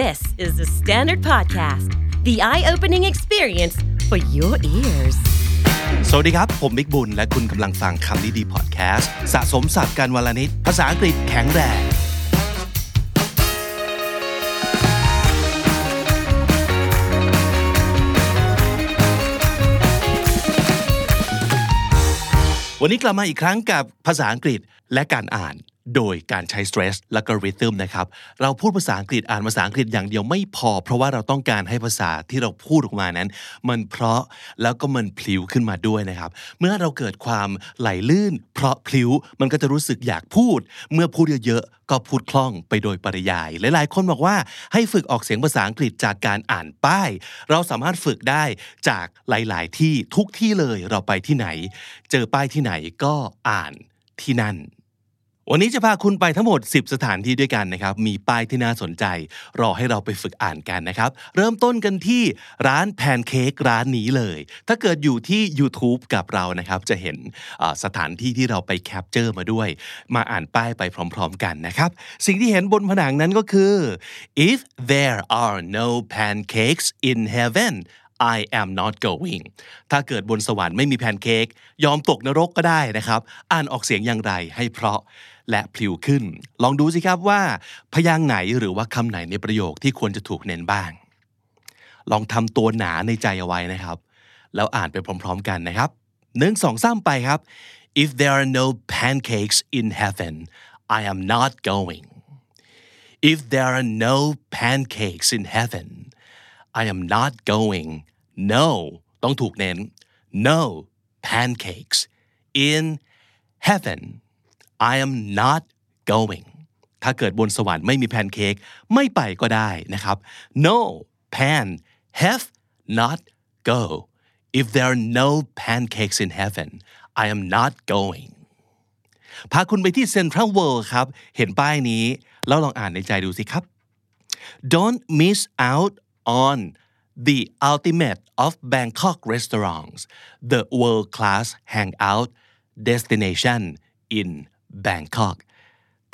This is the Standard Podcast, the eye opening experience for your ears. สวัสดีครับ ผมบิ๊กบุญ และคุณกำลังฟังคำนี้ดีพอดแคสต์สะสมสับการวลนิดภาษาอังกฤษแข็งแรงวันนี้กลับมาอีกครั้งกับภาษาอังกฤษและการอ่าน โดยการใช้ stress และก็ rhythm นะครับ เราพูดภาษาอังกฤษอ่านภาษาอังกฤษอย่างเดียวไม่พอ เพราะว่าเราต้องการให้ภาษาที่เราพูดออกมานั้น มันเพราะแล้วก็มันพลิ้วขึ้นมาด้วยนะครับ เมื่อเราเกิดความไหลลื่น เพราะพลิ้วมันก็จะรู้สึกอยากพูด เมื่อพูดเยอะๆก็พูดคล่องไปโดยปริยาย หลายๆ คนบอกว่าให้ฝึกออกเสียงภาษาอังกฤษจากการอ่านป้าย เราสามารถฝึกได้จากหลาย ๆ ที่ทุกที่เลยเราไปที่ไหน เจอป้ายที่ไหนก็อ่านที่นั่น วันนี้จะพาคุณไปทั้งหมด 10 สถานที่ด้วยกันนะครับ มีป้ายที่น่าสนใจ รอให้เราไปฝึกอ่านกันนะครับ เริ่มต้นกันที่ร้านแพนเค้กร้านนี้เลย ถ้าเกิดอยู่ที่ YouTube กับเรานะครับ จะเห็นสถานที่ที่เราไป capture มาด้วย มาอ่านป้ายไปพร้อมๆกันนะครับ สิ่งที่เห็นบนผนังนั้นก็คือ if there are no pancakes in heaven I am not going ถ้าเกิดบนสวรรค์ไม่มีแพนเค้กยอมตกนรกก็ได้นะครับ อ่านออกเสียงอย่างไรให้เพราะ และพลิวขึ้น ลองดูสิครับว่า พยางค์ไหนหรือว่าคำไหนในประโยคที่ควรจะถูกเน้นบ้าง ลองทำตัวหนาในใจเอาไว้นะครับ แล้วอ่านไปพร้อม ๆ กันนะครับหนึ่งสองสามไปครับ if there are no pancakes in heaven I am not going if there are no pancakes in heaven I am not going no ต้องถูกเน้น no pancakes in heaven I am not going ถ้าเกิดบนสวรรค์ไม่มีแพนเค้กไม่ไปก็ได้นะครับ no pan have not go if there are no pancakes in heaven I am not going พาคุณไปที่เซ็นทรัลเวิลด์ครับ เห็นป้ายนี้ แล้วลองอ่านในใจดูสิครับ Don't miss out on the ultimate of Bangkok restaurants, the world-class hangout destination in Bangkok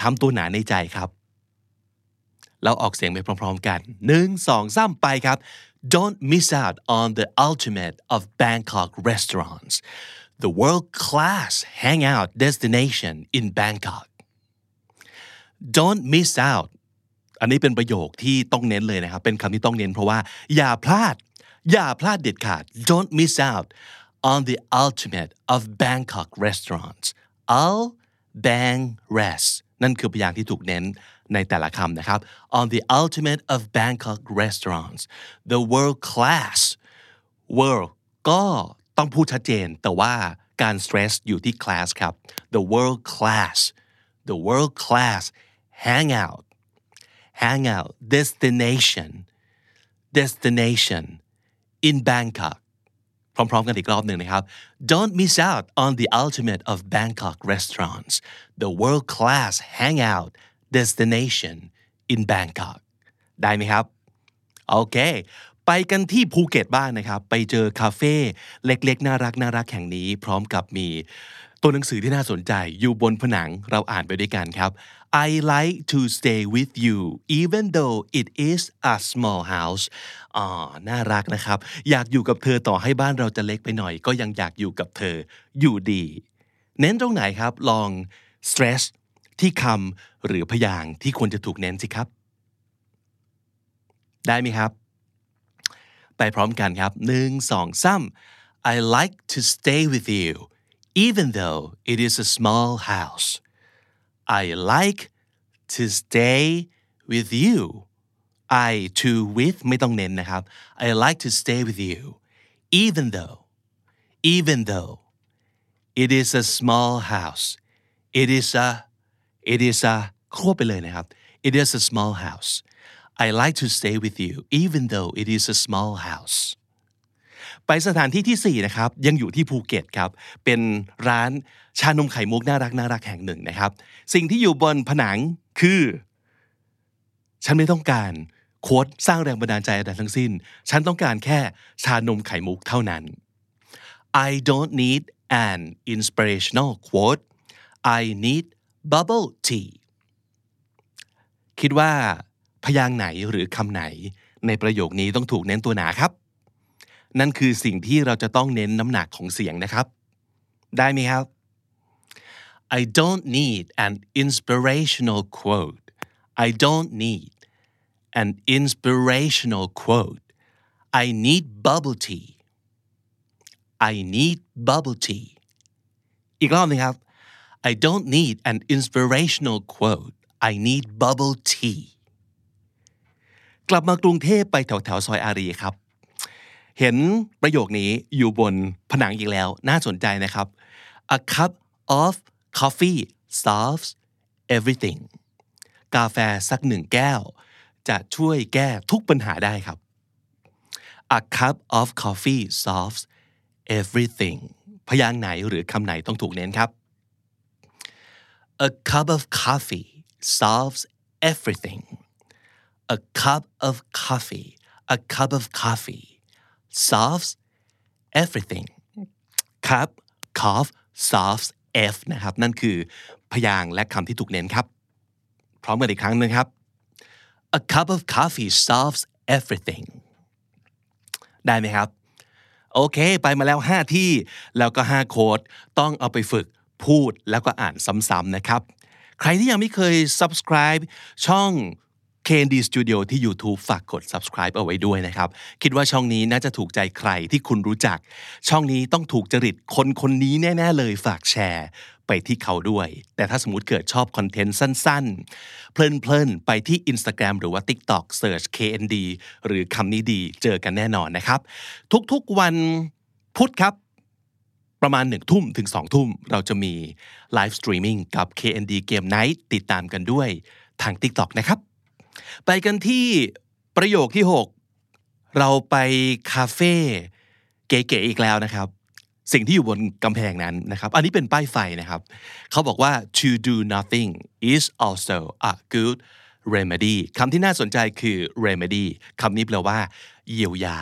ทำตัวหนาในใจครับ เราออกเสียงไปพร้อมๆกันหนึ่งสองสามไปครับ Don't miss out on the ultimate of Bangkok restaurants, the world-class hangout destination in Bangkok. Don't miss out อันนี้เป็นประโยคที่ต้องเน้นเลยนะครับ เป็นคำที่ต้องเน้นเพราะว่า อย่าพลาด อย่าพลาดเด็ดขาด don't miss out on the ultimate of Bangkok restaurants Al Bang Rest นั่นคือพยางค์ที่ถูกเน้นในแต่ละคำนะครับ on the ultimate of Bangkok restaurants the world class world ก็ต้องพูดชัดเจน แต่ว่าการ stress อยู่ที่ class ครับ the world class the world class hangout hangout destination destination in Bangkok พร้อมๆกันอีกรอบหนึ่งนะครับ Don't miss out on the ultimate of Bangkok restaurants the world class hangout destination in Bangkok ได้ไหมครับ โอเค ไปกันที่ภูเก็ตบ้างนะครับ ไปเจอคาเฟ่เล็กๆ น่ารักน่ารักแห่งนี้ พร้อมกับมีตัวหนังสือที่น่าสนใจอยู่บนผนังเราอ่านไปด้วยกันครับ I like to stay with you even though it is a small house อ่าน่ารักนะครับ อยากอยู่กับเธอต่อให้บ้านเราจะเล็กไปหน่อย ก็ยังอยากอยู่กับเธออยู่ดี เน้นตรงไหนครับ ลอง stress ที่คำหรือพยางค์ที่ควรจะถูกเน้นสิครับ ได้ไหมครับ ไปพร้อมกันครับหนึ่งสองสาม I like to stay with you even though it is a small house I like to stay with you I to with ไม่ต้องเน้นนะครับ I like to stay with you even though even though it is a small house it is a it is a ควบไปเลยนะครับ it is a small house I like to stay with you even though it is a small house ไปสถานที่ที่4นะครับยังอยู่ที่ภูเก็ตครับเป็นร้านชานมไข่มุกน่ารักน่ารักแห่งหนึ่งนะครับ สิ่งที่อยู่บนผนังคือ ฉันไม่ต้องการโค้ดสร้างแรงบันดาลใจอะไรทั้งสิ้น ฉันต้องการแค่ชานมไข่มุกเท่านั้น I don't need an inspirational quote I need bubble tea คิดว่าพยางค์ไหนหรือคำไหน ในประโยคนี้ต้องถูกเน้นตัวหนาครับ นั่นคือสิ่งที่เราจะต้องเน้นน้ำหนักของเสียงนะครับ ได้ไหมครับ I don't need an inspirational quote I don't need an inspirational quote I need bubble tea I need bubble tea อีกรอบหนึงครับ I don't need an inspirational quote I need bubble tea กลับมากรุงเทพไปแถวแถวซอยอารีครับ เห็นประโยคนี้อยู่บนผนังอีกแล้ว น่าสนใจนะครับ A cup of coffee solves everything กาแฟสักหนึ่งแก้ว จะช่วยแก้ทุกปัญหาได้ครับ A cup of coffee solves everything พยางค์ไหนหรือคำไหนต้องถูกเน้นครับ A cup of coffee solves everything A cup of coffee A cup of coffee solves everything cup cough solves F นะครับ นั่นคือพยางค์และคำที่ถูกเน้นครับ พร้อมกันอีกครั้งหนึงครับ A cup of coffee solves everything ได้ไหมครับ โอเค ไปมาแล้ว 5 ที่ แล้วก็ 5 โค้ด ต้องเอาไปฝึกพูดแล้วก็อ่านซ้ำๆนะครับ ใครที่ยังไม่เคย subscribe ช่อง KND Studio ที่ YouTube ฝากกด subscribe เอาไว้ด้วยนะครับ คิดว่าช่องนี้น่าจะถูกใจใครที่คุณรู้จัก ช่องนี้ต้องถูกจริตคนคนนี้แน่ ๆ เลยฝากแชร์ไปที่เขาด้วย แต่ถ้าสมมติเกิดชอบคอนเทนต์สั้น ๆ เพลิน ๆ ไปที่ Instagram หรือว่า TikTok Search KND หรือคำนี้ดีเจอกันแน่นอนนะครับ ทุกๆวันพุธครับประมาณหนึ่งทุ่มถึงสองทุ่มเราจะมีlive streaming กับ KND Game Night ติดตามกันด้วยทาง TikTok นะครับ ไปกันที่ประโยคที่ 6 เราไปคาเฟ่เก๋ๆอีกแล้วนะครับ สิ่งที่อยู่บนกำแพงนั้นนะครับ อันนี้เป็นป้ายไฟนะครับ เขาบอกว่า to do nothing is also a good remedy คำที่น่าสนใจคือ remedy คำนี้แปลว่า เยียวยา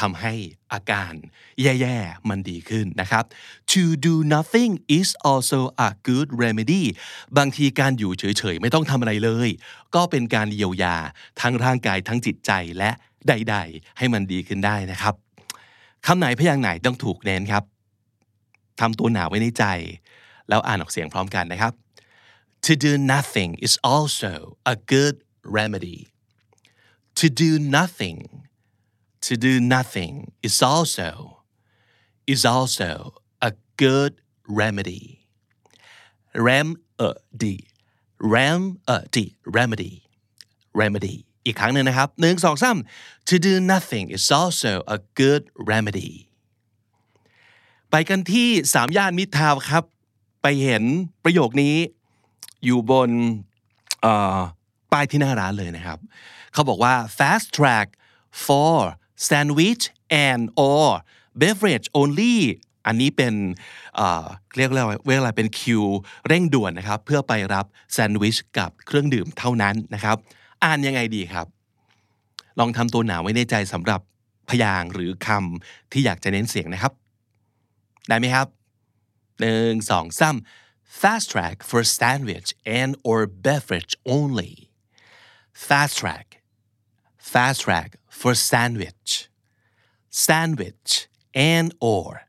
ทำให้อาการแย่ๆมันดีขึ้นนะครับ to do nothing is also a good remedy บางทีการอยู่เฉยๆ ไม่ต้องทำอะไรเลย ก็เป็นการเยียวยาทั้งร่างกายทั้งจิตใจและใดๆ ให้มันดีขึ้นได้นะครับคำไหนพยางไหนต้องถูกเน้นครับทำตัวหนาไว้ในใจ แล้วอ่านออกเสียงพร้อมกันนะครับ to do nothing is also a good remedy to do nothing to do nothing is also is also a good remedy remedy remedy remedy remedy อีกครั้งหนึ่งนะครับหนึ่งสองสาม to do nothing is also a good remedy ไปกันที่สามย่านมิตรทาวครับ ไปเห็นประโยคนี้อยู่บนป้ายที่หน้าร้านเลยนะครับ เขาบอกว่า fast track for sandwich and or beverage only อันนี้เป็นเรียกว่าเรียกอะไรเป็นคิวเร่งด่วนนะครับ เพื่อไปรับแซนด์วิชกับเครื่องดื่มเท่านั้นนะครับ อ่านยังไงดีครับ ลองทำตัวหนาไว้ในใจสำหรับพยางค์หรือคำที่อยากจะเน้นเสียงนะครับ ได้ไหมครับหนึ่งสองสาม fast track for sandwich and or beverage only fast track fast track for sandwich sandwich and or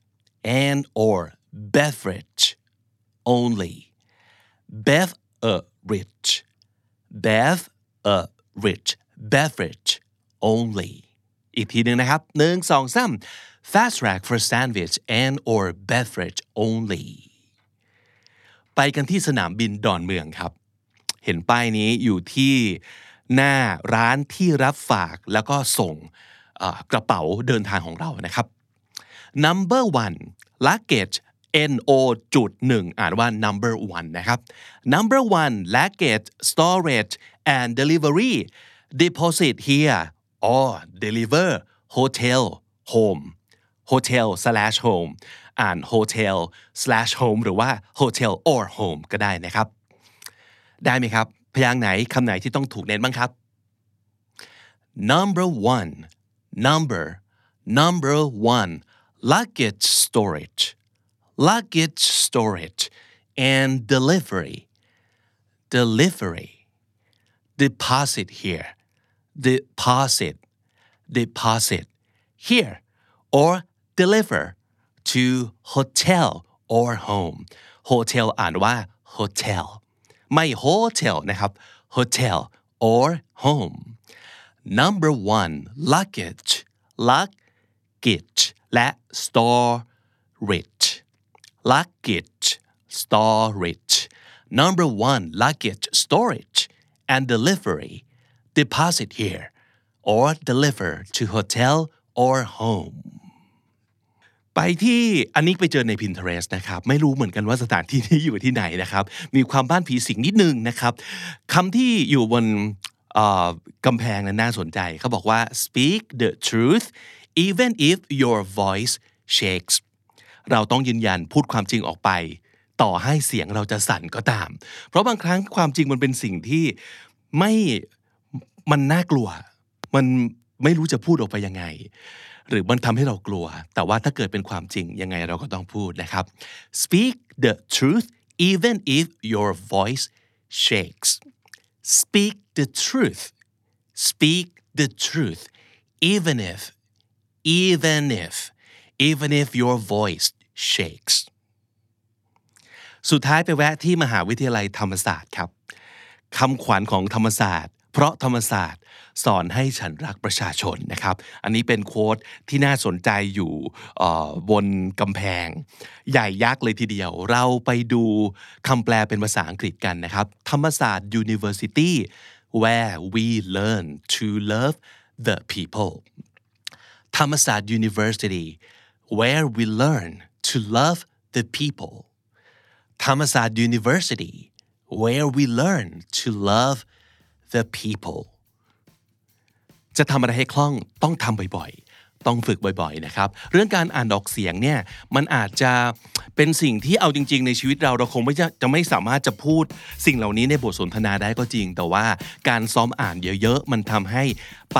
and or beverage only bev a rich bev a rich beverage only อีกทีหนึ่งนะครับหนึ่งสองสาม fast track for sandwich and or beverage only ไปกันที่สนามบินดอนเมืองครับ เห็นป้ายนี้อยู่ที่ หน้าร้านที่รับฝากแล้วก็ส่งกระเป๋าเดินทางของเรานะครับ number one luggage N O จุดหนึ่งอ่านว่า number one นะครับ number one luggage storage and delivery deposit here or deliver hotel home hotel slash home อ่าน hotel slash home หรือว่า hotel or home ก็ได้นะครับ ได้ไหมครับ ยางค์ไหนคำไหนที่ต้องถูกเน้นบ้างครับ number one number number one luggage storage luggage storage and delivery delivery deposit here deposit deposit here or deliver to hotel or home hotel อ่านว่า hotel ไม่ hotel นะครับ hotel or home number one luggage luggage และ storage luggage storage number one luggage storage and delivery deposit here or deliver to hotel or home ไปที่อันนี้ไปเจอใน Pinterest นะครับไม่รู้เหมือนกันว่าสถานที่นี้อยู่ที่ไหนนะครับ มีความบ้านผีสิงนิดนึงนะครับคำที่อยู่บนกำแพงนั้นน่าสนใจเขาบอกว่า speak the truth even if your voice shakes เราต้องยืนยันพูดความจริงออกไป ต่อให้เสียงเราจะสั่นก็ตาม เพราะบางครั้งความจริงมันเป็นสิ่งที่ไม่มันน่ากลัว มันไม่รู้จะพูดออกไปยังไง หรือมันทำให้เรากลัว แต่ว่าถ้าเกิดเป็นความจริงยังไงเราก็ต้องพูดนะครับ speak the truth even if your voice shakes speak the truth speak the truth even if even if even if your voice shakes สุดท้ายไปแวะที่มหาวิทยาลัยธรรมศาสตร์ครับคำขวัญของธรรมศาสตร์เราะธรรมศาสตร์ สอนให้ฉันรักประชาชนนะครับ อันนี้เป็นโค้ดที่น่าสนใจอยู่บนกำแพง ใหญ่ยักษ์เลยทีเดียว เราไปดูคำแปลเป็นภาษาอังกฤษกันนะครับ ธรรมศาสตร์ University where we learn to love the people ธรรมศาสตร์ University where we learn to love the people ธรรมศาสตร์ University where we learn to love the people จะทำอะไรให้คล่องต้องทำบ่อยๆ ต้องฝึกบ่อยๆนะครับ เรื่องการอ่านออกเสียงเนี่ยมันอาจจะเป็นสิ่งที่เอาจริง ๆ ในชีวิตเราเราคงไม่จะจะไม่สามารถจะพูดสิ่งเหล่านี้ในบทสนทนาได้ก็จริง แต่ว่าการซ้อมอ่านเยอะๆมันทำให้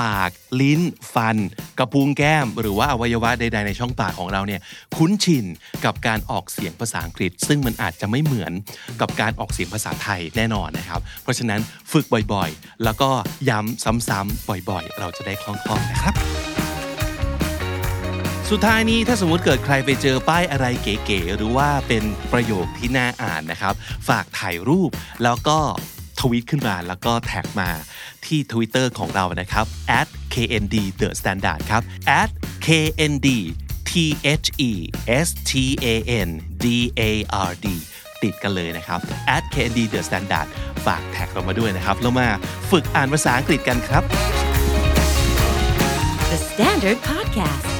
ปากลิ้น ฟัน กระพุ้งแก้ม หรือว่าอวัยวะใดๆในช่องปากของเราเนี่ยคุ้นชินกับการออกเสียงภาษาอังกฤษ ซึ่งมันอาจจะไม่เหมือนกับการออกเสียงภาษาไทยแน่นอนนะครับ เพราะฉะนั้นฝึกบ่อยๆ แล้วก็ย้ำซ้ำๆบ่อยๆ เราจะได้คล่องๆนะครับ สุดท้ายนี้ถ้าสมมติเกิดใครไปเจอป้ายอะไรเก๋ๆหรือว่าเป็นประโยคที่น่าอ่านนะครับ ฝากถ่ายรูปแล้วก็ทวีตขึ้นมาแล้วก็แท็กมาที่ Twitter ของเรานะครับ @knd the standard ครับ @knd t h e s t a n d a r d ติดกันเลยนะครับ @knd the standard ฝากแท็กเรามาด้วยนะครับ แล้วมาฝึกอ่านภาษาอังกฤษกันครับ The Standard Podcast,